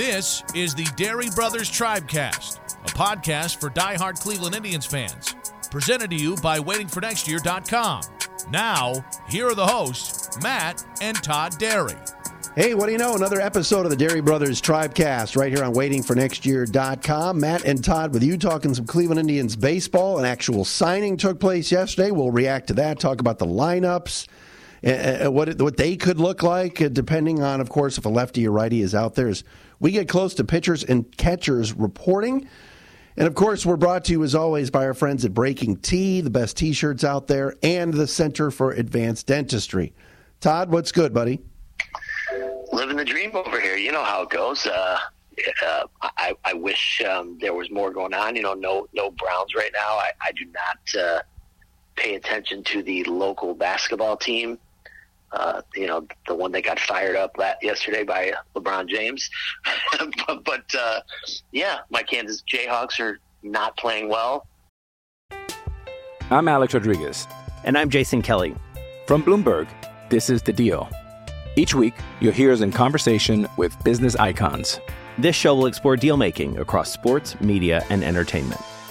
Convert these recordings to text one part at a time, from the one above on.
This is the Dery Brothers Tribecast, a podcast for diehard Cleveland Indians fans. Presented to you by WaitingForNextYear.com. Now, here are the hosts, Matt and Todd Dery. Hey, what do you know? Another episode of the Dery Brothers Tribecast right here on waitingfornextyear.com. Matt and Todd with you talking some Cleveland Indians baseball. An actual signing took place yesterday. We'll react to that, talk about the lineups, uh, what, what they could look like, uh, depending on, of course, if a lefty or righty is out there. We get close to pitchers and catchers reporting. And of course, we're brought to you as always by our friends at Breaking Tea, the best t shirts out there, and the Center for Advanced Dentistry. Todd, what's good, buddy? living the dream over here. You know how it goes. Uh, uh, I, I wish um, there was more going on. You know, no no Browns right now. I, I do not uh, pay attention to the local basketball team. Uh, you know, the one that got fired up la- yesterday by LeBron James. but but uh, yeah, my Kansas Jayhawks are not playing well. I'm Alex Rodriguez. And I'm Jason Kelly. From Bloomberg, this is The Deal. Each week, you'll hear us in conversation with business icons. This show will explore deal making across sports, media, and entertainment.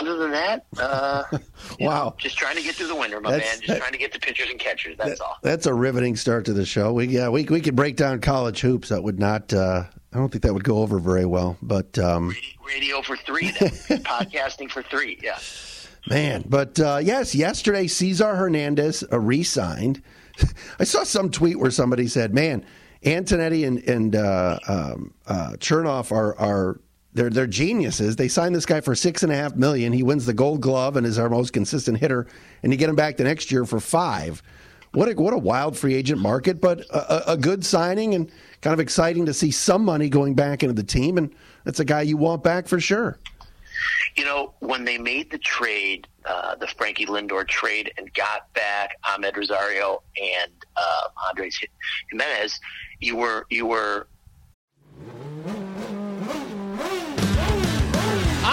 Other than that, uh, Wow. know, just trying to get through the winter, my That's- man. Just that- trying to get the pitchers and catchers. That's all. That's a riveting start to the show. We yeah, we we could break down college hoops. That would not. Uh, I don't think that would go over very well. But um, Radio for three, podcasting for three. Yeah. man, but uh, yes, yesterday Cesar Hernandez uh, re-signed. I saw some tweet where somebody said, "Man, Antonetti and and uh, um, uh, Chernoff are are." They're, they're geniuses. They signed this guy for six and a half million. He wins the Gold Glove and is our most consistent hitter. And you get him back the next year for five. What a, what a wild free agent market, but a, a- a good signing and kind of exciting to see some money going back into the team. And that's a guy you want back for sure. You know, when they made the trade, uh, the Frankie Lindor trade, and got back Amed Rosario and uh, Andres Gimenez, you were you were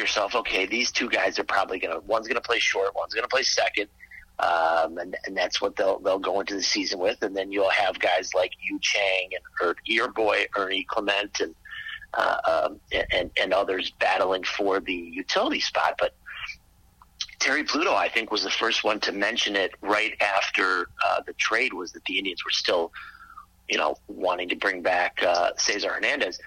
yourself, okay, these two guys are probably going to one's going to play short, one's going to play second, um, and and that's what they'll they'll go into the season with, and then you'll have guys like Yu Chang and or your boy Ernie Clement and uh, um, and and others battling for the utility spot, but. Terry Pluto, I think, was the first one to mention it right after uh, the trade was that the Indians were still, you know, wanting to bring back uh, Cesar Hernandez.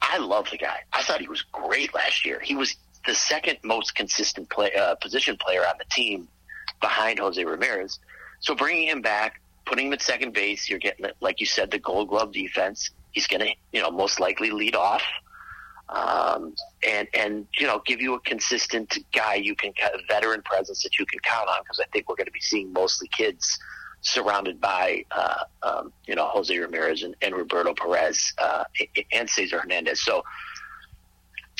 I love the guy. I thought he was great last year. He was the second most consistent play, uh, position player on the team behind Jose Ramirez. So bringing him back, putting him at second base, you're getting, like you said, the Gold Glove defense. He's going to, you know, most likely lead off, um, and and you know, give you a consistent guy you can a veteran presence that you can count on. Because I think we're going to be seeing mostly kids surrounded by, uh, um, you know, Jose Ramirez and, and Roberto Perez uh, and Cesar Hernandez. So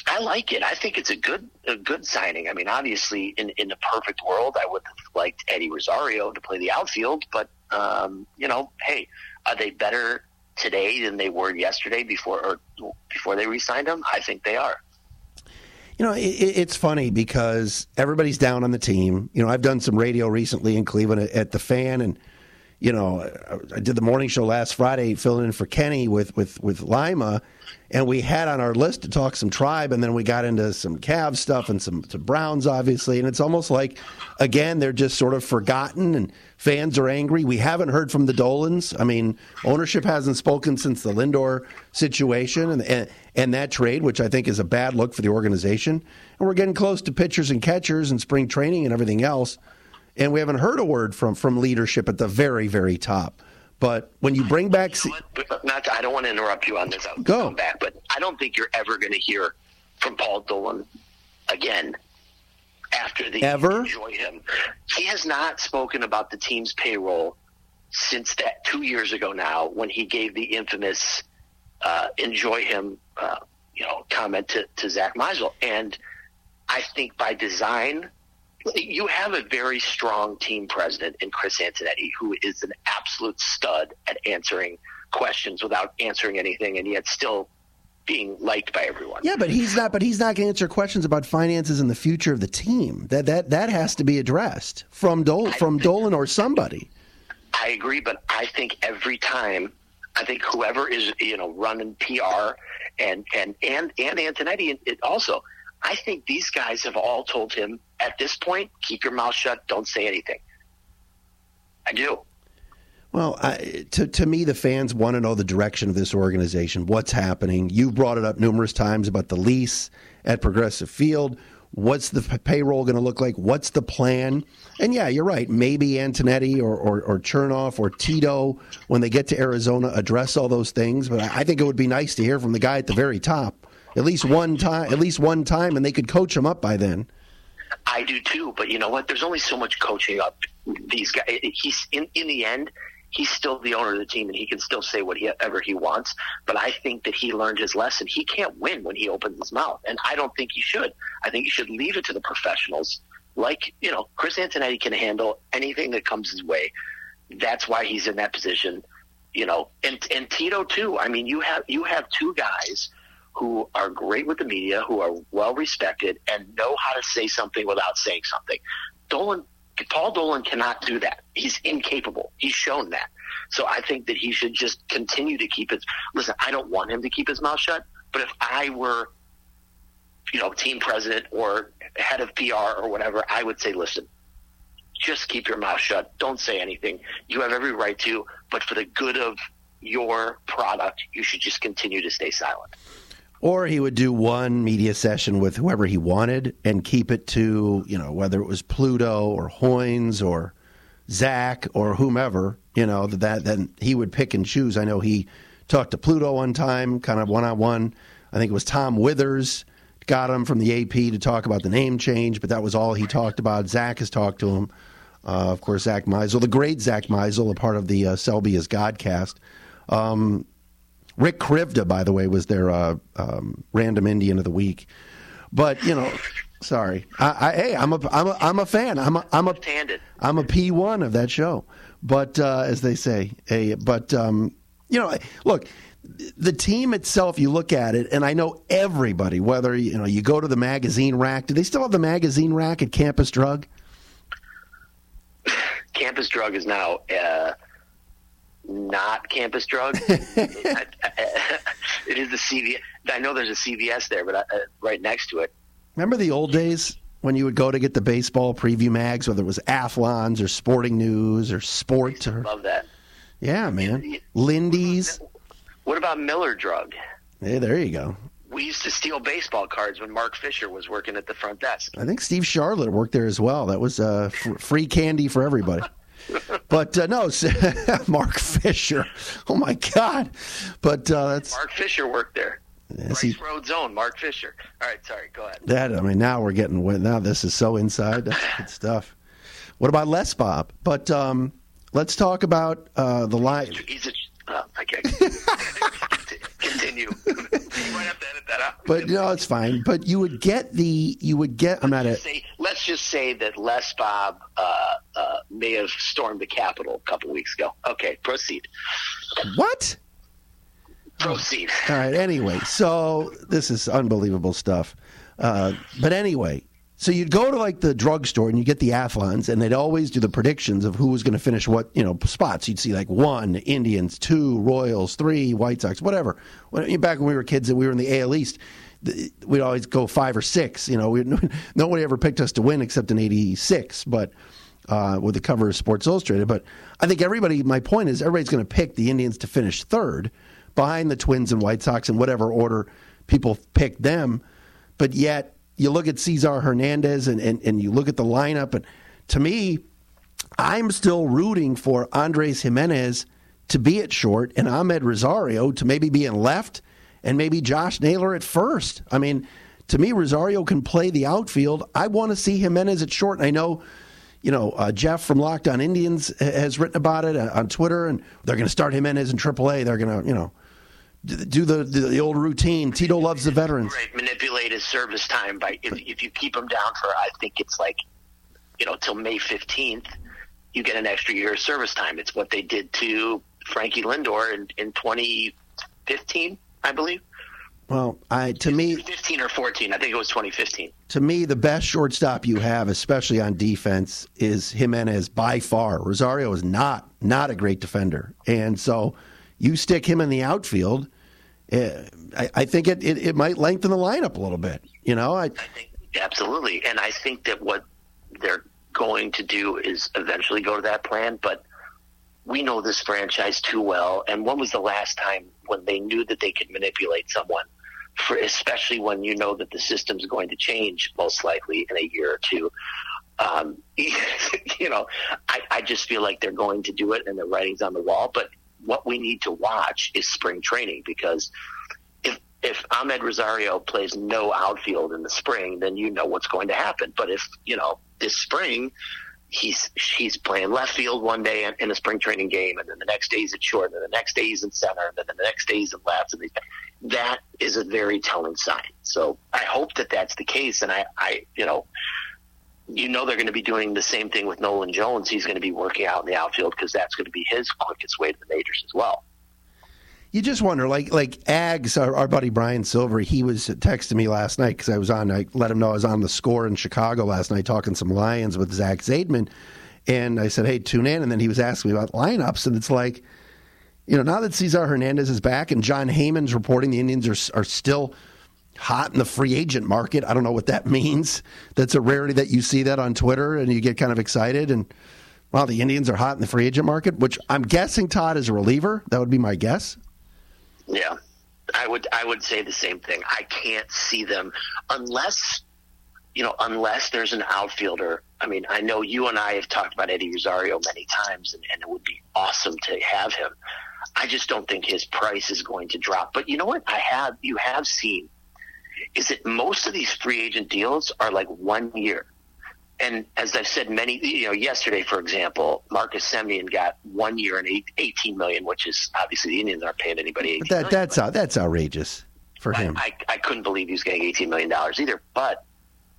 I like it. I think it's a good a good signing. I mean, obviously, in in the perfect world, I would have liked Eddie Rosario to play the outfield, but um, you know, hey, are they better today than they were yesterday before or before they re-signed him? I think they are. You know, it, it's funny because everybody's down on the team. You know, I've done some radio recently in Cleveland at, at the Fan, and you know, I did the morning show last Friday, filling in for Kenny with with with Lima, and we had on our list to talk some tribe, and then we got into some Cavs stuff and some, some Browns, obviously, and it's almost like again they're just sort of forgotten, and fans are angry. We haven't heard from the Dolans. I mean, ownership hasn't spoken since the Lindor situation and, and and that trade, which I think is a bad look for the organization. And we're getting close to pitchers and catchers and spring training and everything else and we haven't heard a word from from leadership at the very very top. But when you bring back, you know not to, I don't want to interrupt you on this. I'll Go come back, but I don't think you're ever going to hear from Paul Dolan again after the ever enjoy him. He has not spoken about the team's payroll since that two years ago now when he gave the infamous uh, "enjoy him" uh, you know comment to, to Zach Meisel, and I think by design you have a very strong team president in Chris Antonetti, who is an absolute stud at answering questions without answering anything, and yet still being liked by everyone. Yeah, but he's not. But he's not going to answer questions about finances and the future of the team. That that that has to be addressed from Dol- from Dolan or somebody. I agree, but I think every time, I think whoever is you know running PR and and and and Antonetti it also I think these guys have all told him at this point, keep your mouth shut, don't say anything. I do. Well, I, to to me, the fans want to know the direction of this organization. What's happening? You brought it up numerous times about the lease at Progressive Field. What's the payroll going to look like? What's the plan? And yeah, you're right. Maybe Antonetti or, or, or Chernoff or Tito, when they get to Arizona, address all those things. But I think it would be nice to hear from the guy at the very top at least one time, at least one time, and they could coach him up by then. I do too, but you know what? There's only so much coaching up these guys. Eh, he's in in the end, he's still the owner of the team, and he can still say whatever he wants. But I think that he learned his lesson. He can't win when he opens his mouth, and I don't think he should. I think he should leave it to the professionals. Like you know, Chris Antonetti can handle anything that comes his way. That's why he's in that position. You know, and and Tito too. I mean, you have you have two guys who are great with the media, who are well respected, and know how to say something without saying something. Dolan, Paul Dolan cannot do that. He's incapable. He's shown that. So I think that he should just continue to keep his. Listen, I don't want him to keep his mouth shut, but if I were, you know, team president or head of PR or whatever, I would say, listen, just keep your mouth shut. Don't say anything. You have every right to, but for the good of your product, you should just continue to stay silent. Or he would do one media session with whoever he wanted and keep it to, you know, whether it was Pluto or Hoynes or Zach or whomever, you know, that then he would pick and choose. I know he talked to Pluto one time, kind of one on one. I think it was Tom Withers got him from the AP to talk about the name change, but that was all he talked about. Zach has talked to him. Uh, of course, Zach Meisel, the great Zach Meisel, a part of the uh, Selby is Godcast. Um, Rick Krivda, by the way, was their uh, um, random Indian of the week. But you know, sorry. I, I, hey, I'm a I'm a I'm a fan. I'm a I'm a I'm a P one of that show. But uh, as they say, a but um, you know, look. The team itself, you look at it, and I know everybody. Whether you know you go to the magazine rack, do they still have the magazine rack at Campus Drug? Campus Drug is now uh, not campus drug. it, it is the CVS. I know there's a CVS there, but uh, right next to it. Remember the old days when you would go to get the baseball preview mags, whether it was Athlons or Sporting News or Sports or love that. Yeah, man. Lindy's. What about Miller Drug? Hey, there you go. We used to steal baseball cards when Mark Fisher was working at the front desk. I think Steve Charlotte worked there as well. That was uh, f- free candy for everybody. but uh, no, Mark Fisher. Oh my God! But uh, that's Mark Fisher worked there. Yes, Rice Road Zone, Mark Fisher. All right, sorry, go ahead. That I mean, now we're getting now. This is so inside. That's good stuff. What about Les Bob? But um, let's talk about uh, the line. He's a. continue. You might have to edit that out. But no, it's fine. But you would get the you would get. I'm not a. Say, let's just say that Les Bob uh, uh, may have stormed the Capitol a couple weeks ago. Okay, proceed. What? Proceed. All right. Anyway, so this is unbelievable stuff. Uh, but anyway, so you'd go to like the drugstore and you get the athlons, and they'd always do the predictions of who was going to finish what you know spots. You'd see like one Indians, two Royals, three White Sox, whatever. When, back when we were kids and we were in the AL East, we'd always go five or six. You know, we, nobody ever picked us to win except in '86, but. Uh, with the cover of Sports Illustrated, but I think everybody. My point is, everybody's going to pick the Indians to finish third, behind the Twins and White Sox in whatever order people pick them. But yet, you look at Cesar Hernandez and, and, and you look at the lineup, and to me, I'm still rooting for Andres Gimenez to be at short and Amed Rosario to maybe be in left and maybe Josh Naylor at first. I mean, to me, Rosario can play the outfield. I want to see Gimenez at short. And I know, you know, uh, Jeff from Locked On Indians has written about it uh, on Twitter, and they're going to start Gimenez in AAA. They're going to, you know, do the, the the old routine. Tito loves the veterans. Right, manipulate his service time by if, if you keep him down for I think it's like you know till May fifteenth, you get an extra year of service time. It's what they did to Frankie Lindor in in twenty fifteen, I believe. Well, I to me, Fifteen or fourteen, I think it was twenty fifteen. to me, the best shortstop you have, especially on defense, is Gimenez by far. Rosario is not not a great defender, and so you stick him in the outfield. eh, I, I think it, it, it might lengthen the lineup a little bit. You know, I, I think absolutely, and I think that what they're going to do is eventually go to that plan. But we know this franchise too well. And when was the last time when they knew that they could manipulate someone? For especially when you know that the system's going to change most likely in a year or two. Um, you know, I, I just feel like they're going to do it, and the writing's on the wall. But what we need to watch is spring training because if if Amed Rosario plays no outfield in the spring, then you know what's going to happen. But if you know this spring he's he's playing left field one day in, a spring training game, and then the next day he's at short, and the next day he's in center, and then the next day he's in left, and that is a very telling sign. So I hope that that's the case, and I, I you know. You know they're going to be doing the same thing with Nolan Jones. He's going to be working out in the outfield because that's going to be his quickest way to the majors as well. you just wonder, like like Ags, our, our buddy Brian Silver, he was texting me last night because I was on. I let him know I was on the score in Chicago last night talking some Lions with Zach Zaidman, and I said, "Hey, tune in." And then he was asking me about lineups, and it's like, you know, now that Cesar Hernandez is back and Jon Heyman's reporting the Indians are are still hot in the free agent market. I don't know what that means. That's a rarity that you see that on Twitter and you get kind of excited and. Wow, the Indians are hot in the free agent market, which I'm guessing Todd is a reliever. That would be my guess. Yeah, I would I would say the same thing. I can't see them unless you know unless there's an outfielder. I mean, I know you and I have talked about Eddie Rosario many times, and, and it would be awesome to have him. I just don't think his price is going to drop. But you know what? I have you have seen is that most of these free agent deals are like one year. And as I've said many, you know, yesterday, for example, Marcus Semien got one year and eight, 18 million, which is obviously the Indians aren't paying anybody 18 that million, that's out, that's outrageous for him. I, I couldn't believe he was getting $18 million either. But,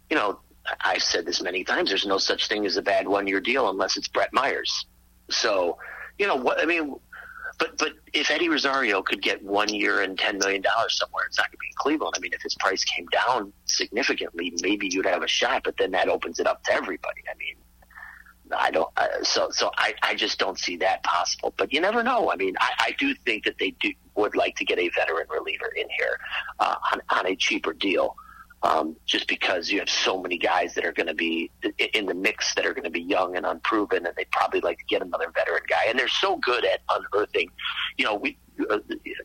you know, I- I've said this many times. There's no such thing as a bad one year deal unless it's Brett Myers. So, you know, what I mean, but but if Eddie Rosario could get one year and $10 million somewhere, it's not going to be in Cleveland. I mean, if his price came down significantly, maybe you'd have a shot, but then that opens it up to everybody. I mean, I don't. Uh, so so I, I just don't see that possible. But you never know. I mean, I, I do think that they do would like to get a veteran reliever in here uh, on on a cheaper deal. Um, just because you have so many guys that are going to be in the mix that are going to be young and unproven, and they probably like to get another veteran guy. And they're so good at unearthing, you know, we, uh,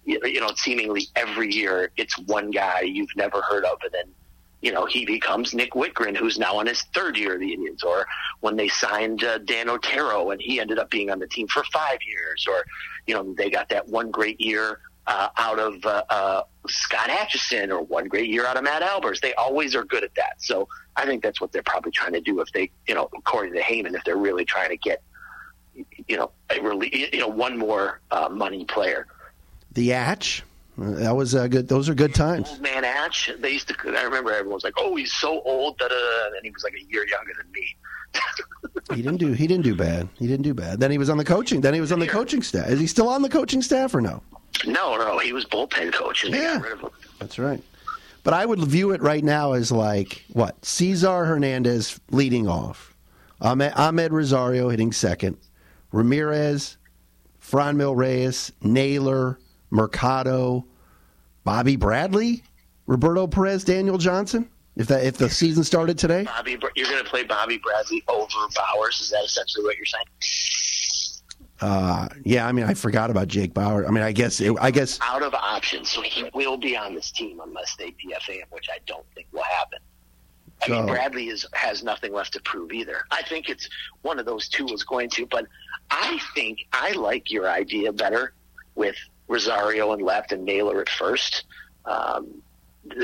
you know, seemingly every year it's one guy you've never heard of, and then you know, he becomes Nick Wittgren, who's now on his third year of the Indians, or when they signed uh, Dan Otero and he ended up being on the team for five years, or, you know, they got that one great year uh, out of uh, uh, Scott Atchison or one great year out of Matt Albers. They always are good at that. So I think that's what they're probably trying to do if they, you know, according to Heyman, if they're really trying to get, you know, a really, you know, one more uh, money player. The Atch, that was uh, good. Those are good times. Old man Atch. They used to. I remember everyone was like, "Oh, he's so old." Da, da, da. And he was like a year younger than me. He didn't do. He didn't do bad. He didn't do bad. Then he was on the coaching. Then he was on the coaching staff. Is he still on the coaching staff or no? No, no, he was bullpen coach, and they got rid of him. That's right. But I would view it right now as like what Cesar Hernandez leading off, Amed, Amed Rosario hitting second, Ramirez, Franmil Reyes, Naylor, Mercado, Bobby Bradley, Roberto Perez, Daniel Johnson. If that if the season started today, Bobby, you're going to play Bobby Bradley over Bauers. Is that essentially what you're saying? Uh, yeah. I mean, I forgot about Jake Bauer. I mean, I guess it, I guess Out of options, so he will be on this team unless they DFA him, which I don't think will happen. I mean, Bradley is has nothing left to prove either. I think it's one of those two is going to, but I think I like your idea better with Rosario and left and Naylor at first. Um,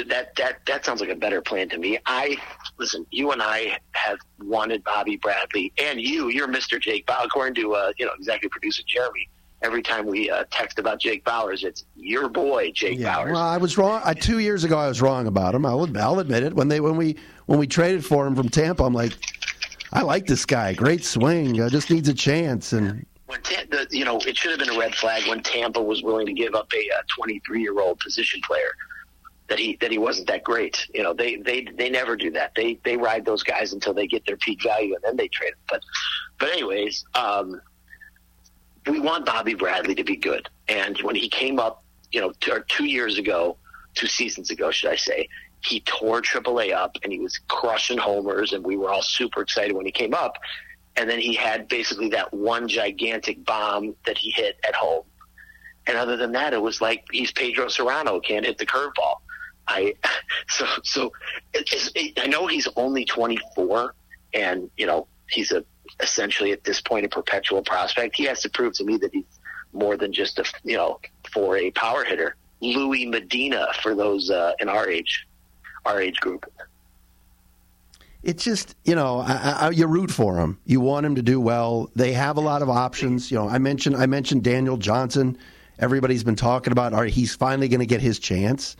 that that that sounds like a better plan to me. I listen. You and I have wanted Bobby Bradley, and you, you're Mr. Jake Bauer. According to uh, you know executive producer Jeremy, every time we uh, text about Jake Bauers, it's your boy Jake Yeah, Bauers. well, I was wrong. I, two years ago, I was wrong about him. I'll, I'll admit it. When they when we when we traded for him from Tampa, I'm like, I like this guy. Great swing. Uh, just needs a chance. And the, you know it should have been a red flag when Tampa was willing to give up a 23 year old position player that he that he wasn't that great. You know they they they never do that. They they ride those guys until they get their peak value and then they trade them. But but anyways, um, we want Bobby Bradley to be good. And when he came up, you know, two, two years ago, two seasons ago, should I say, he tore AAA up and he was crushing homers, and we were all super excited when he came up. And then he had basically that one gigantic bomb that he hit at home. And other than that, it was like he's Pedro Cerrano, can't hit the curveball. I so so it, I know he's only 24, and you know he's a essentially at this point a perpetual prospect. He has to prove to me that he's more than just a you know for a power hitter. Louis Medina for those uh, in our age, our age group. it's just you know I, I, you root for him. You want him to do well. They have a lot of options. You know, I mentioned I mentioned Daniel Johnson. Everybody's been talking about. All right, he's finally going to get his chance.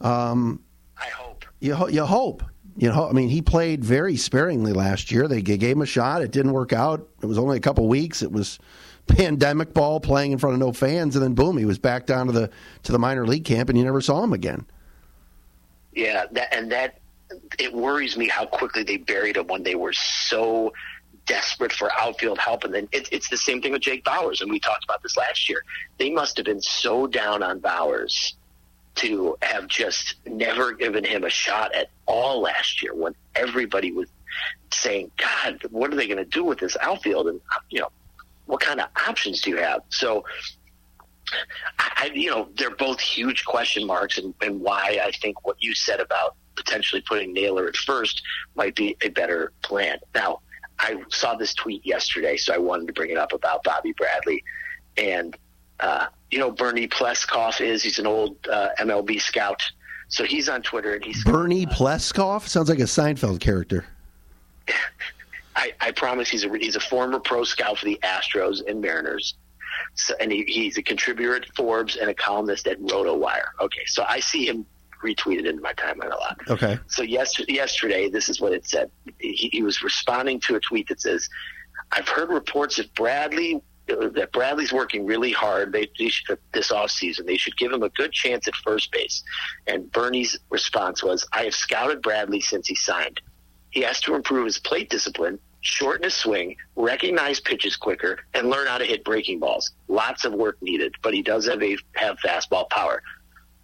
Um, I hope. You ho- you hope. You know, I mean, he played very sparingly last year. They gave him a shot. It didn't work out. It was only a couple weeks. It was pandemic ball playing in front of no fans, and then boom, he was back down to the to the minor league camp, and you never saw him again. Yeah, that and that it worries me how quickly they buried him when they were so desperate for outfield help. And then it, it's the same thing with Jake Bauers, and we talked about this last year. They must have been so down on Bauers to have just never given him a shot at all last year when everybody was saying, "God, what are they going to do with this outfield?" And you know, what kind of options do you have? So. I, you know, they're both huge question marks, and, and why I think what you said about potentially putting Naylor at first might be a better plan. Now, I saw this tweet yesterday, so I wanted to bring it up about Bobby Bradley. And, uh, you know, Bernie Pleskoff is, he's an old uh, MLB scout. So he's on Twitter and he's, Bernie Pleskoff sounds like a Seinfeld character. I, I promise he's a, he's a former pro scout for the Astros and Mariners. So, and he, he's a contributor at Forbes and a columnist at RotoWire. Okay, so I see him retweeted into my timeline a lot. Okay. So yes, yesterday, this is what it said. He, he was responding to a tweet that says, "I've heard reports that Bradley that Bradley's working really hard. They, they should, this off season. They should give him a good chance at first base." And Bernie's response was, "I have scouted Bradley since he signed. He has to improve his plate discipline." Shorten his swing, recognize pitches quicker, and learn how to hit breaking balls. Lots of work needed, but he does have a have fastball power.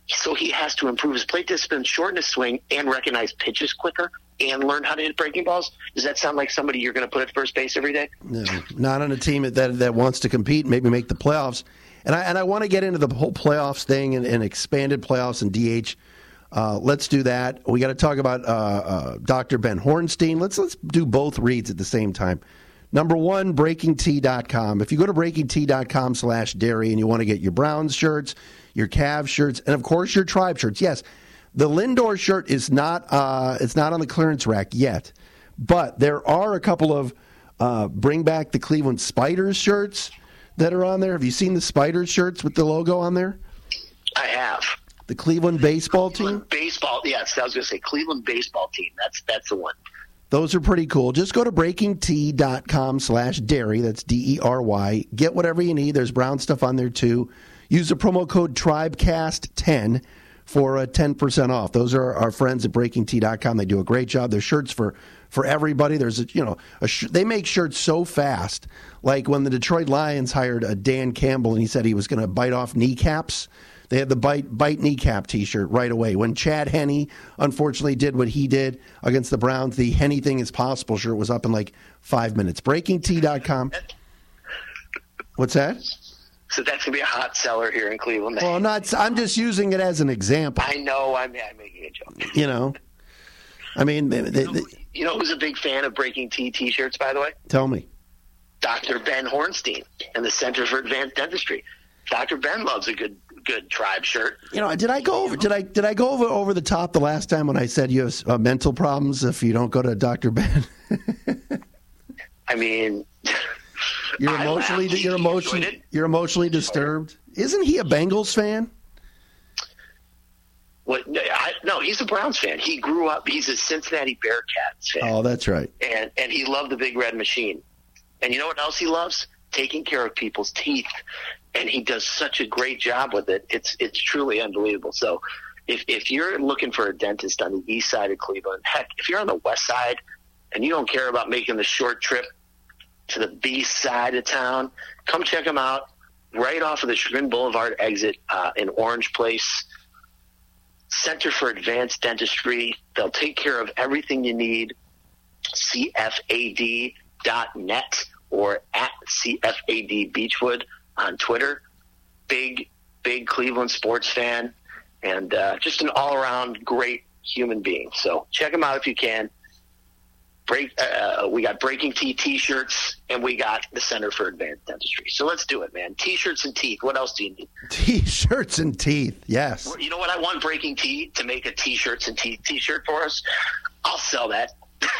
So he has to improve his plate discipline, shorten his swing, and recognize pitches quicker, and learn how to hit breaking balls. Does that sound like somebody you're going to put at first base every day? No, not on a team that that wants to compete, maybe make the playoffs. And I and I want to get into the whole playoffs thing and, and expanded playoffs and DH. Uh, let's do that. We got to talk about uh, uh, Dr. Ben Hornstein. Let's let's do both reads at the same time. Number one, BreakingT.com. If you go to BreakingT.com slash dery and you want to get your Browns shirts, your Cavs shirts, and of course your Tribe shirts. Yes, the Lindor shirt is not uh, it's not on the clearance rack yet, but there are a couple of uh, bring back the Cleveland Spiders shirts that are on there. Have you seen the Spiders shirts with the logo on there? I have. The Cleveland baseball team? Baseball, yes. I was going to say Cleveland baseball team. That's that's the one. Those are pretty cool. Just go to breakingt.com slash dery. That's D E R Y. Get whatever you need. There's brown stuff on there too. Use the promo code TRIBECAST10 for uh, 10% off. Those are our friends at breakingt.com. They do a great job. Their shirts for, for everybody. There's, a, you know, a sh- they make shirts so fast. Like when the Detroit Lions hired a Dan Campbell and he said he was going to bite off kneecaps. They had the bite bite kneecap T-shirt right away. When Chad Henne unfortunately did what he did against the Browns, the anything is possible shirt was up in like five minutes. BreakingT.com. What's that? So that's going to be a hot seller here in Cleveland. Well, I'm not. I'm just using it as an example. I know. I'm, I'm making a joke. You know. I mean, they, they, you know who's a big fan of Breaking T T-shirts, by the way? Tell me. Dr. Ben Hornstein and the Center for Advanced Dentistry. Dr. Ben loves a good good tribe shirt. You know, did I go over? Did I did I go over over the top the last time when I said you have uh, mental problems if you don't go to Dr. Ben? I mean, you're emotionally you're emotionally you're emotionally disturbed. Isn't he a Bengals fan? What? I, no, he's a Browns fan. He grew up. He's a Cincinnati Bearcats fan. Oh, that's right. And and he loved the Big Red Machine. And you know what else he loves? Taking care of people's teeth. And he does such a great job with it. It's it's truly unbelievable. So, if if you're looking for a dentist on the east side of Cleveland, heck, if you're on the west side and you don't care about making the short trip to the B side of town, come check him out right off of the Chagrin Boulevard exit uh, in Orange Place. Center for Advanced Dentistry. They'll take care of everything you need. CFAD.net or at CFAD Beechwood on Twitter. Big, big Cleveland sports fan and uh, just an all around great human being. So check him out if you can. Break, uh, we got Breaking T t-shirts and we got the Center for Advanced Dentistry. So let's do it, man. T-shirts and teeth. What else do you need? T-shirts and teeth. Yes. You know what? I want Breaking T to make a t-shirts and teeth t-shirt for us. I'll sell that.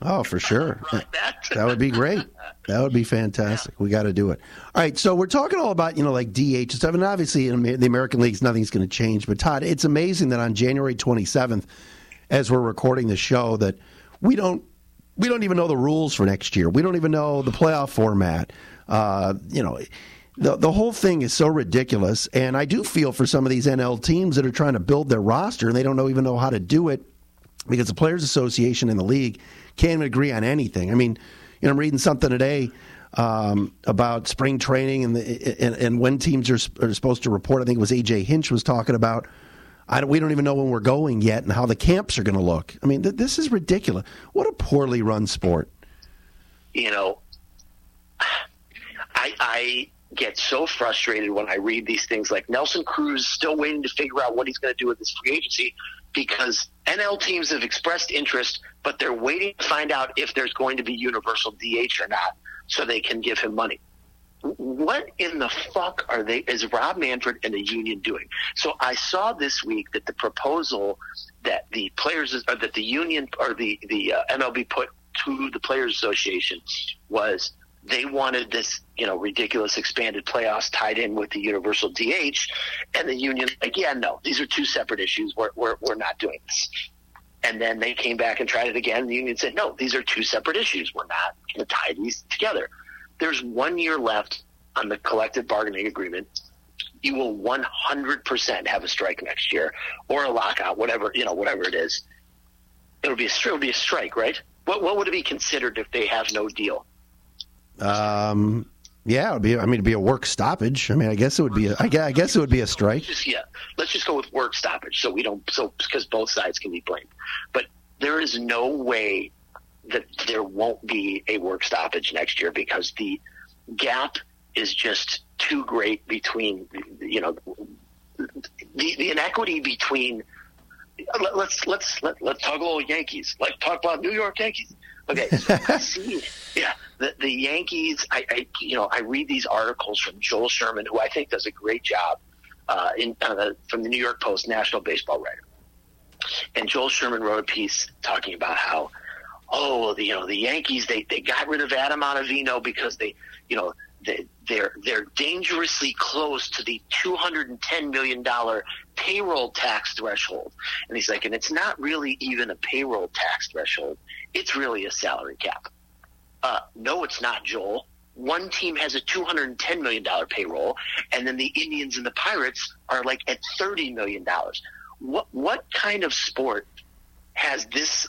Oh, for sure. that. that would be great. That would be fantastic. We got to do it. All right, so we're talking all about you know like DH and stuff, and obviously in the American leagues nothing's going to change. But Todd, it's amazing that on January 27th, as we're recording the show, that we don't we don't even know the rules for next year. We don't even know the playoff format. Uh, you know. The, the whole thing is so ridiculous, and I do feel for some of these NL teams that are trying to build their roster and they don't even know how to do it because the Players Association and the league can't even agree on anything. I mean, you know, I'm reading something today um, about spring training and, the, and, and when teams are, are, supposed to report. I think it was AJ Hinch was talking about. Don't, we don't even know when we're going yet and how the camps are going to look. I mean, th- this is ridiculous. What a poorly run sport. You know, I, I get so frustrated when I read these things like Nelson Cruz still waiting to figure out what he's going to do with his free agency because NL teams have expressed interest, but they're waiting to find out if there's going to be universal DH or not so they can give him money. What in the fuck are they, is Rob Manfred and the union doing? So I saw this week that the proposal that the players, or that the union or the, the uh, MLB put to the Players Association was they wanted this, you know, ridiculous expanded playoffs tied in with the universal DH, and the union like, yeah, no, these are two separate issues. We're we're we're not doing this. And then they came back and tried it again. The union said, no, these are two separate issues. We're not going to tie these together. There's one year left on the collective bargaining agreement. You will 100% have a strike next year or a lockout, whatever, you know, whatever it is. It'll be a, it'll be a strike, right? What, what would it be considered if they have no deal? Um, yeah, it'd be. I mean, it'd be a work stoppage. I mean, I guess it would be. A, I, guess, I guess it would be a strike. Just, yeah, let's just go with work stoppage, so we don't. So because both sides can be blamed, but there is no way that there won't be a work stoppage next year because the gap is just too great between you know the, the inequity between let's let's let, let's talk a little Yankees. Let's talk about New York Yankees. Okay, so I see, yeah, the, the Yankees. I, I, you know, I read these articles from Joel Sherman, who I think does a great job uh, in uh, from the New York Post, national baseball writer. And Joel Sherman wrote a piece talking about how, oh, the, you know, the Yankees they they got rid of Adam Ottavino because they, you know, they, they're they're dangerously close to the 210 million dollar payroll tax threshold. And he's like, and it's not really even a payroll tax threshold; it's really a salary cap. Uh, no, it's not, Joel. One team has a 210 million dollar payroll, and then the Indians and the Pirates are like at 30 million dollars. What what kind of sport has this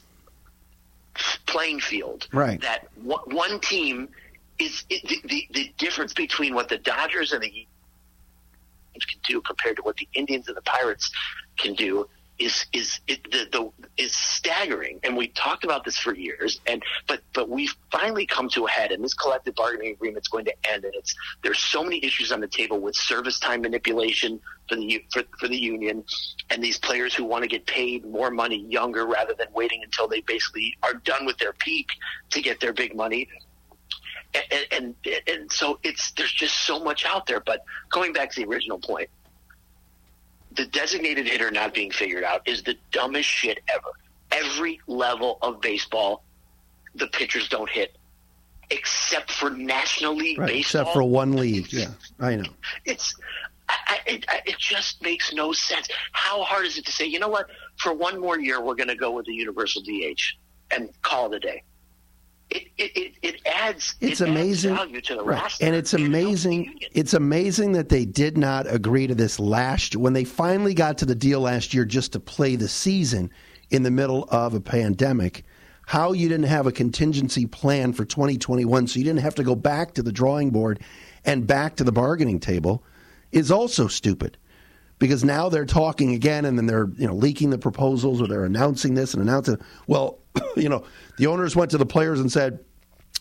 playing field Right. that one, one team is it, the, the the difference between what the Dodgers and the can do compared to what the Indians and the Pirates can do is is it, the, the is staggering. And we talked about this for years. And but but we've finally come to a head and this collective bargaining agreement is going to end and it's there's so many issues on the table with service time manipulation for the for, for the union and these players who want to get paid more money younger rather than waiting until they basically are done with their peak to get their big money. And, and and so it's there's just so much out there. But going back to the original point, the designated hitter not being figured out is the dumbest shit ever. Every level of baseball, the pitchers don't hit, except for National League Right, baseball. except for one league. Yeah, I know. It's I, it, I- it just makes no sense. How hard is it to say, you know what? For one more year, we're going to go with the universal DH and call it a day. It it, it, adds It's it adds amazing, value to the Right. and it's It helps the amazing. It's amazing that they did not agree to this last when they finally got to the deal last year just to play the season in the middle of a pandemic. How you didn't have a contingency plan for 2021, so you didn't have to go back to the drawing board and back to the bargaining table, is also stupid. Because now they're talking again, and then they're you know leaking the proposals, or they're announcing this and announcing. Well, you know, the owners went to the players and said,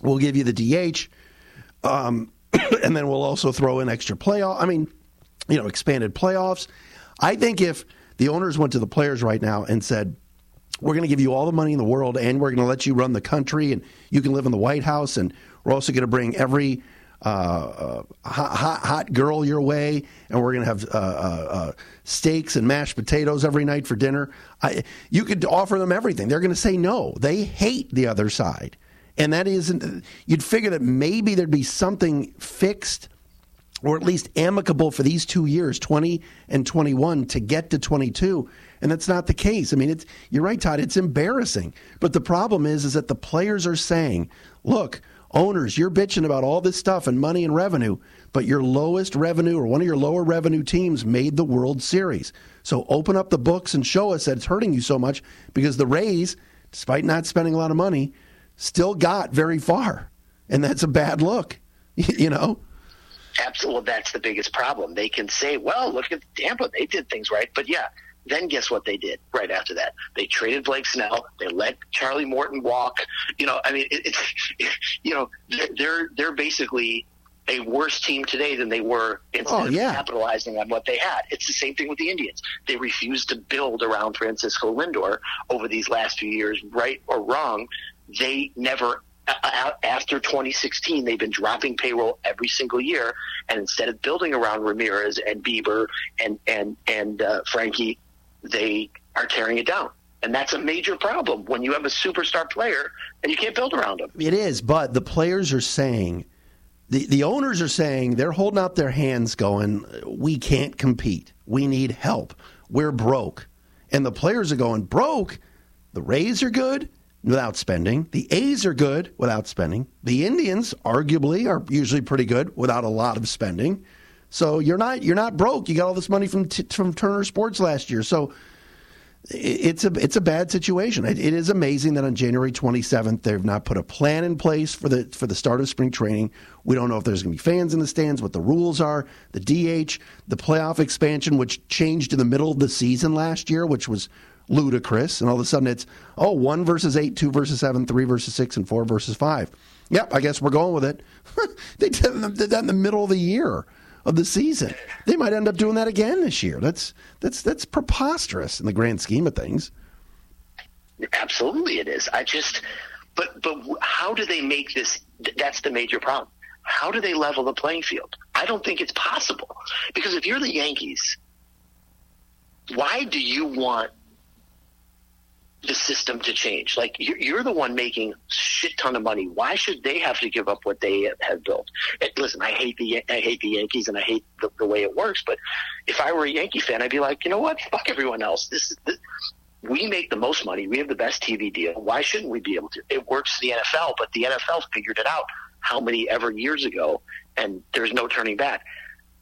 "We'll give you the DH." um, and then we'll also throw in extra playoff. I mean, you know, expanded playoffs. I think if the owners went to the players right now and said, "We're going to give you all the money in the world, and we're going to let you run the country, and you can live in the White House, and we're also going to bring every uh, uh, hot, hot, hot girl your way, and we're going to have uh, uh, uh, steaks and mashed potatoes every night for dinner," I, you could offer them everything. They're going to say no. They hate the other side. And that isn't you'd figure that maybe there'd be something fixed or at least amicable for these two years 20 and 21 to get to 22 and that's not the case. I mean it's you're right todd it's embarrassing. But the problem is is that the players are saying look owners you're bitching about all this stuff and money and revenue but your lowest revenue or one of your lower revenue teams made the world series. So open up the books and show us that it's hurting you so much because the rays despite not spending a lot of money still got very far. And that's a bad look you know? Absolutely, that's the biggest problem. They can say, "Well, look at Tampa; they did things right." But yeah, then guess what they did right after that? They traded Blake Snell. They let Charlie Morton walk. You know, I mean, it, it's you know they're- they're basically a worse team today than they were instead Oh, yeah. of capitalizing on what they had. It's the same thing with the Indians. They refused to build around Francisco Lindor over these last few years, right or wrong. They never after 2016, they've been dropping payroll every single year, and instead of building around Ramirez and Bieber and and and uh, Frankie, they are tearing it down, and that's a major problem when you have a superstar player and you can't build around him. It is, but the players are saying, the, the owners are saying, they're holding out their hands going, we can't compete. We need help. We're broke. And the players are going, broke? The Rays are good without spending. The A's are good without spending. The Indians, arguably, are usually pretty good without a lot of spending. So you're not you're not broke. You got all this money from t- from Turner Sports last year. So it's a it's a bad situation. It, it is amazing that on January 27th they've not put a plan in place for the for the start of spring training. We don't know if there's going to be fans in the stands, what the rules are, the DH, the playoff expansion, which changed in the middle of the season last year, which was ludicrous. And all of a sudden it's oh one versus eight, two versus seven, three versus six, and four versus five. Yep, I guess we're going with it. they did that in the middle of the year of the season. They might end up doing that again this year. That's that's that's preposterous in the grand scheme of things. Absolutely, it is. I just, but but how do they make this? That's the major problem. How do they level the playing field? I don't think it's possible because if you're the Yankees, why do you want the system to change. Like you're, the one making shit ton of money. Why should they have to give up what they have built? And listen, I hate the I hate the Yankees and I hate the, the way it works. But if I were a Yankee fan, I'd be like, you know what? Fuck everyone else. This this, we make the most money. We have the best TV deal. Why shouldn't we be able to? It works the NFL, but the NFL figured it out how many ever years ago, and there's no turning back.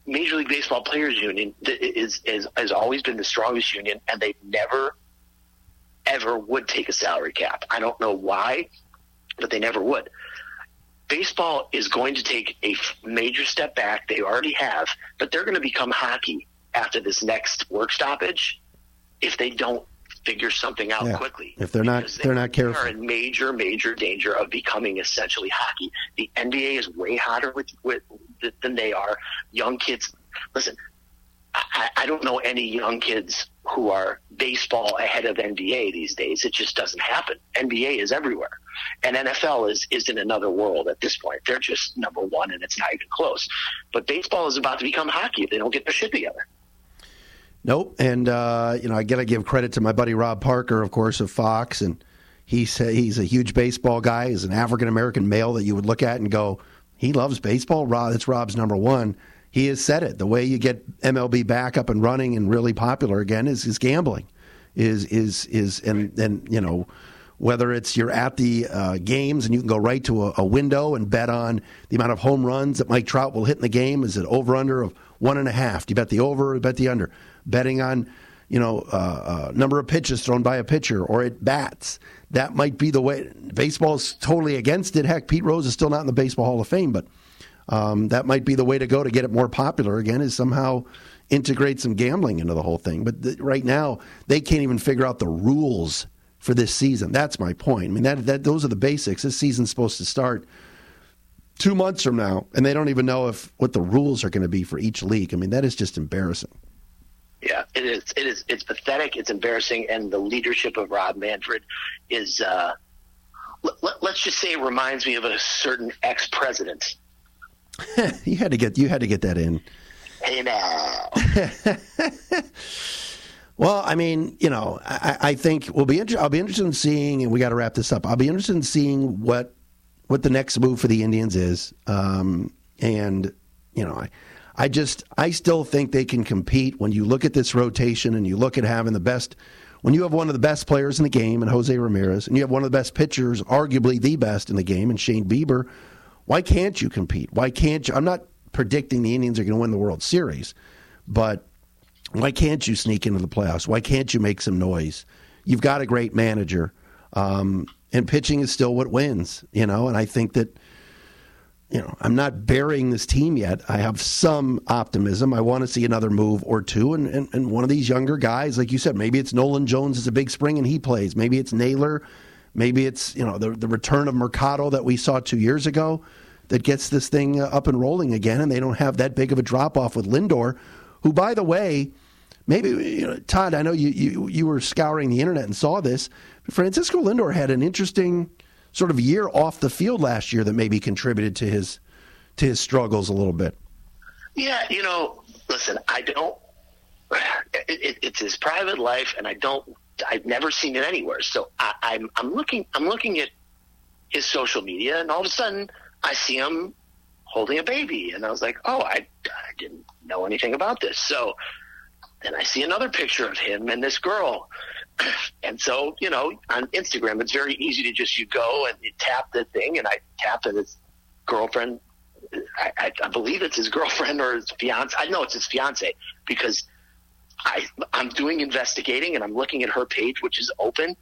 Major League Baseball Players Union is, is has always been the strongest union, and they've never ever would take a salary cap. I don't know why, but they never would. Baseball is going to take a major step back. They already have, but they're going to become hockey after this next work stoppage if they don't figure something out Yeah. quickly. If they're not, Because they're not They are in major, major danger of becoming essentially hockey. The NBA is way hotter with, with than they are. Young kids, listen. I, I don't know any young kids who are baseball ahead of NBA these days. It just doesn't happen. NBA is everywhere, and NFL is is in another world at this point. They're just number one, and it's not even close. But baseball is about to become hockey if they don't get their shit together. Nope. And uh, you know, I got to give credit to my buddy Rob Parker, of course, of Fox, and he he's he's a huge baseball guy. He's an African American male that you would look at and go, he loves baseball. Rob, that's Rob's number one. He has said it. The way you get MLB back up and running and really popular again is is gambling, is is is and and you know. Whether it's you're at the uh, games and you can go right to a, a window and bet on the amount of home runs that Mike Trout will hit in the game, is it over under of one and a half? Do you bet the over or bet the under? Betting on, you know, uh, uh, number of pitches thrown by a pitcher or at bats. That might be the way. Baseball's totally against it. Heck, Pete Rose is still not in the Baseball Hall of Fame, but um, that might be the way to go to get it more popular again. Is somehow integrate some gambling into the whole thing. But th- right now, they can't even figure out the rules for this season. That's my point. I mean, that, that those are the basics. This season's supposed to start two months from now, and they don't even know if what the rules are going to be for each league. I mean, that is just embarrassing. Yeah, it is. It is. It's pathetic. It's embarrassing, and the leadership of Rob Manfred is. Uh, let, let's just say, it reminds me of a certain ex-president. you had to get you had to get that in. Hey now, Well, I mean, you know, I, I think we'll be. Inter- I'll be interested in seeing, and we got to wrap this up. I'll be interested in seeing what what the next move for the Indians is, um, and you know, I, I just, I still think they can compete when you look at this rotation and you look at having the best. When you have one of the best players in the game, and Jose Ramirez, and you have one of the best pitchers, arguably the best in the game, and Shane Bieber, why can't you compete? Why can't you? I'm not predicting the Indians are going to win the World Series, but why can't you sneak into the playoffs? Why can't you make some noise? You've got a great manager, um, and pitching is still what wins, you know. And I think that, you know, I'm not burying this team yet. I have some optimism. I want to see another move or two, and, and, and one of these younger guys, like you said, maybe it's Nolan Jones is a big spring and he plays. Maybe it's Naylor. Maybe it's you know the the return of Mercado that we saw two years ago that gets this thing uh, up and rolling again, and they don't have that big of a drop off with Lindor, who, by the way, maybe you know, Todd. I know you, you you were scouring the internet and saw this. Francisco Lindor had an interesting sort of year off the field last year that maybe contributed to his to his struggles a little bit. yeah, you know, listen, I don't. It, it, it's his private life, and I don't. I've never seen it anywhere. So I, I'm I'm looking I'm looking at his social media, and all of a sudden I see him holding a baby, and I was like, oh, I, I didn't know anything about this. So then I see another picture of him and this girl. And so, you know, on Instagram, it's very easy to just, you go and you tap the thing, and I tapped and his girlfriend, I, I, I believe it's his girlfriend or his fiance. I know it's his fiance because I, I'm doing investigating and I'm looking at her page, which is open,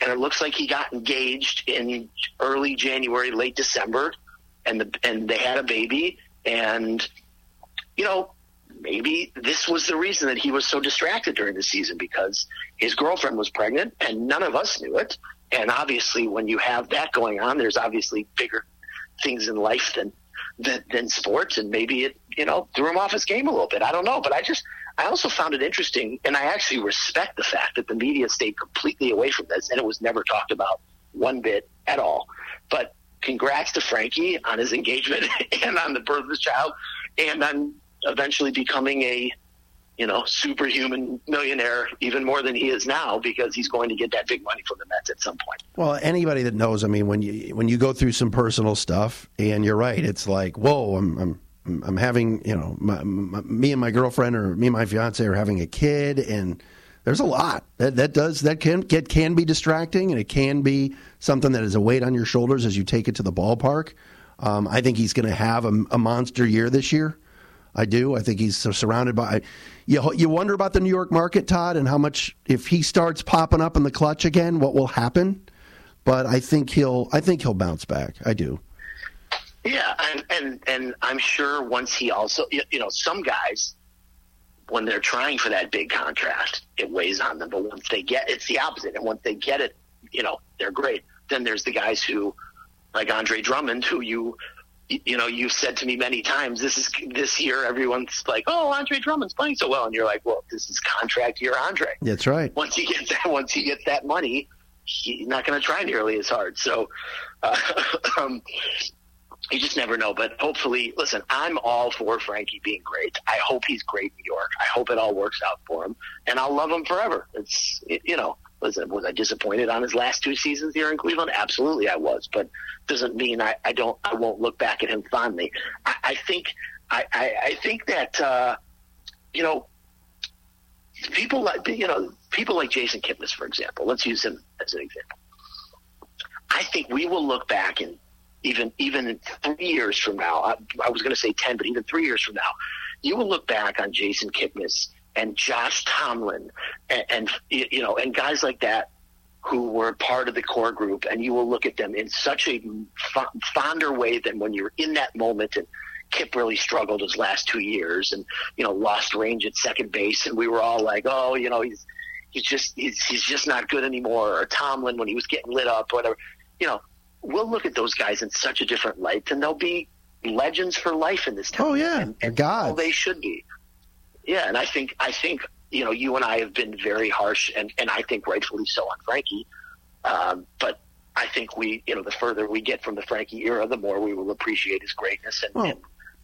and it looks like he got engaged in early January, late December, and the and they had a baby, and you know maybe this was the reason that he was so distracted during the season because his girlfriend was pregnant and none of us knew it. And obviously, when you have that going on, there's obviously bigger things in life than than, than sports, and maybe it you know threw him off his game a little bit. I don't know, but I just I also found it interesting, and I actually respect the fact that the media stayed completely away from this, and it was never talked about one bit at all. But congrats to Frankie on his engagement and on the birth of his child, and on eventually becoming a you know, superhuman millionaire even more than he is now because he's going to get that big money from the Mets at some point. Well, anybody that knows, I mean, when you when you go through some personal stuff, and you're right, it's like, whoa, I'm I'm I'm having, you know, my, my, me and my girlfriend or me and my fiance are having a kid, and there's a lot that that does that can get can be distracting, and it can be something that is a weight on your shoulders as you take it to the ballpark. Um, I think he's going to have a, a monster year this year. I do. I think he's so surrounded by. You you wonder about the New York market, Todd, and how much if he starts popping up in the clutch again, what will happen? But I think he'll. I think he'll bounce back. I do. Yeah, and and and I'm sure once he also, you you know, some guys when they're trying for that big contract, it weighs on them. But once they get, it's the opposite. And once they get it, you know, they're great. Then there's the guys who, like Andre Drummond, who you you know, you've said to me many times, this is this year. Everyone's like, "Oh, Andre Drummond's playing so well," and you're like, "Well, this is contract year, Andre." That's right. Once he gets that, once he gets that money, he's not going to try nearly as hard. So, uh, um, you just never know. But hopefully, listen, I'm all for Frankie being great. I hope he's great in New York. I hope it all works out for him, and I'll love him forever. It's you know, listen, was I disappointed on his last two seasons here in Cleveland? Absolutely, I was. But doesn't mean I, I don't. I won't look back at him fondly. I, I think. I, I, I think that uh, you know people like you know people like Jason Kipnis, for example. Let's use him as an example. I think we will look back and even even three years from now. I, I was going to say ten, but even three years from now, you will look back on Jason Kipnis and Josh Tomlin and, and you know and guys like that who were part of the core group, and you will look at them in such a fonder way than when you're in that moment and. Kip really struggled his last two years and, you know, lost range at second base. And we were all like, oh, you know, he's, he's just, he's, he's just not good anymore. Or Tomlin when he was getting lit up, whatever, you know, we'll look at those guys in such a different light and they'll be legends for life in this town. Oh yeah. And, and God. they should be. Yeah. And I think, I think, you know, you and I have been very harsh and, and I think rightfully so on Frankie. Um, but I think we, you know, the further we get from the Frankie era, the more we will appreciate his greatness and, Well, and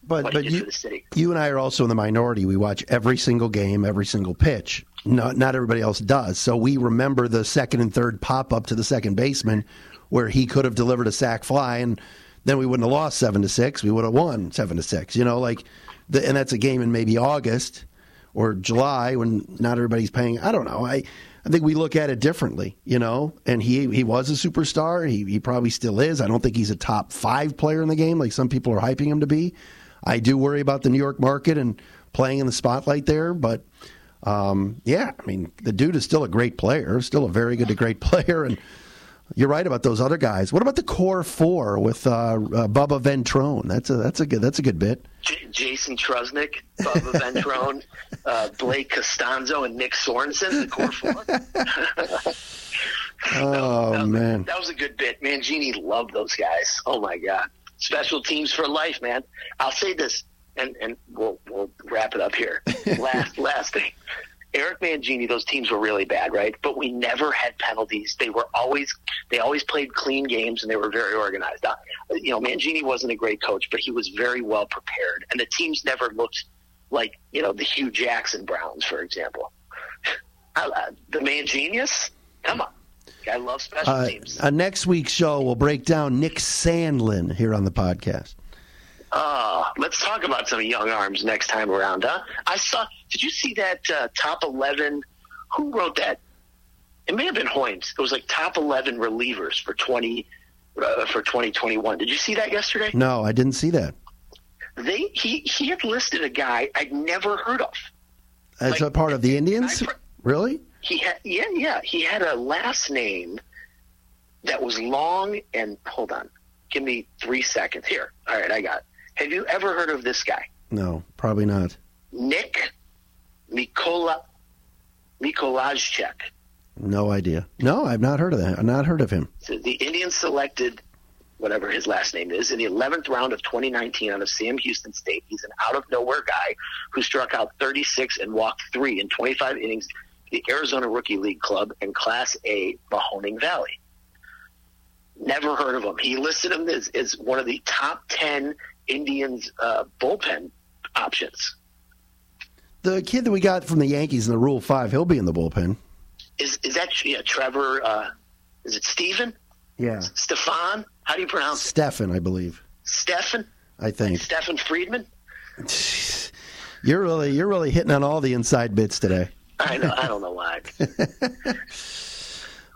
But but you, the city. you and I are also in the minority. We watch every single game, every single pitch. Not not everybody else does. So we remember the second and third pop up to the second baseman, where he could have delivered a sac fly, and then we wouldn't have lost seven to six. We would have won seven to six. You know, like, the, and that's a game in maybe August or July when not everybody's paying. I don't know. I I think we look at it differently, you know. And he he was a superstar. He he probably still is. I don't think he's a top five player in the game like some people are hyping him to be. I do worry about the New York market and playing in the spotlight there, but um, yeah, I mean the dude is still a great player, still a very good to great player, and you're right about those other guys. What about the core four with uh, uh, Bubba Ventrone? That's a that's a good that's a good bit. J- Jason Trusnik, Bubba Ventrone, uh, Blake Costanzo, and Nick Sorensen, the core four. Oh man, That was a good bit. man. Mangini loved those guys. Oh my god, special teams for life, man. I'll say this, and and we'll we'll wrap it up here. last last thing. Eric Mangini, those teams were really bad, right? But we never had penalties. They were always they always played clean games and they were very organized. Uh, you know, Mangini wasn't a great coach, but he was very well prepared, and the teams never looked like you know the Hue Jackson Browns, for example. Uh, the Mangenius, come on, I love special uh, teams. uh, next week's show will break down Nick Sandlin here on the podcast. Uh, let's talk about some young arms next time around, huh? I saw. Did you see that uh, top eleven? Who wrote that? It may have been Hoynes. It was like top eleven relievers for twenty uh, for twenty twenty one. Did you see that yesterday? No, I didn't see that. They he he had listed a guy I'd never heard of. As Like, a part of the Indians, I really? He had yeah yeah he had a last name that was long and hold on, give me three seconds here. All right, I got. It. Have you ever heard of this guy? No, probably not. Nick Mikola Mikolajchak. No idea. No, I've not heard of that. I've not heard of him. So the Indians selected whatever his last name is in the 11th round of 2019 out of Sam Houston State. He's an out of nowhere guy who struck out 36 and walked three in 25 innings. The Arizona Rookie League Club in Class A, Mahoning Valley. Never heard of him. He listed him as, as one of the top 10 Indians uh, bullpen options. The kid that we got from the Yankees in the Rule Five, he'll be in the bullpen. Is is that yeah, Trevor? Uh, is it Stephen? Yeah, Stefan? How do you pronounce? Stefan, I believe. Stefan? I think Stefan Friedman? you're really you're really hitting on all the inside bits today. I know. I don't know why.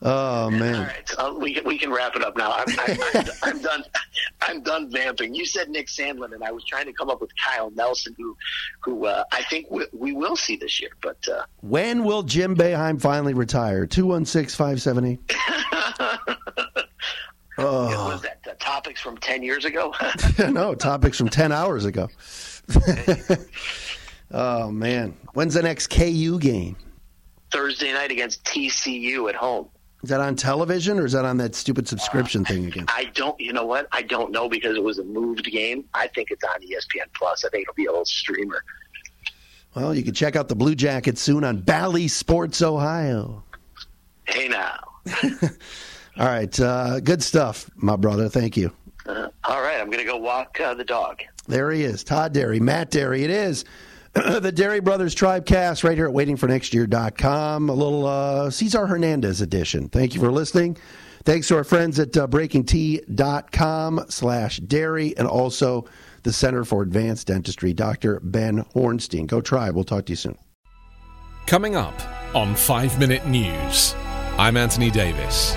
Oh man! All right, uh, we can we can wrap it up now. I'm, I'm, I'm, I'm done. I'm done vamping. You said Nick Sandlin, and I was trying to come up with Kyle Nelson, who who uh, I think we, we will see this year. But uh, When will Jim Boeheim finally retire? Two one six five seven eight. what was that uh, topics from ten years ago? no, topics from 10 hours ago. oh, man. When's the next KU game? Thursday night against TCU at home. Is that on television or is that on that stupid subscription thing again? I don't. You know what? I don't know because it was a moved game. I think it's on ESPN Plus. I think it'll be a little streamer. Well, you can check out the Blue Jackets soon on Bally Sports Ohio. Hey now. All right. Uh, good stuff, my brother. Thank you. Uh, all right, I'm going to go walk uh, the dog. There he is. Todd Dery, Matt Dery. It is the Dery Brothers Tribe Cast right here at waitingfornextyear.com. A little uh, Cesar Hernandez edition. Thank you for listening. Thanks to our friends at uh, breakingt.com slash dery and also the Center for Advanced Dentistry, Dr. Ben Hornstein. Go Tribe. We'll talk to you soon. Coming up on 5 Minute News, I'm Anthony Davis.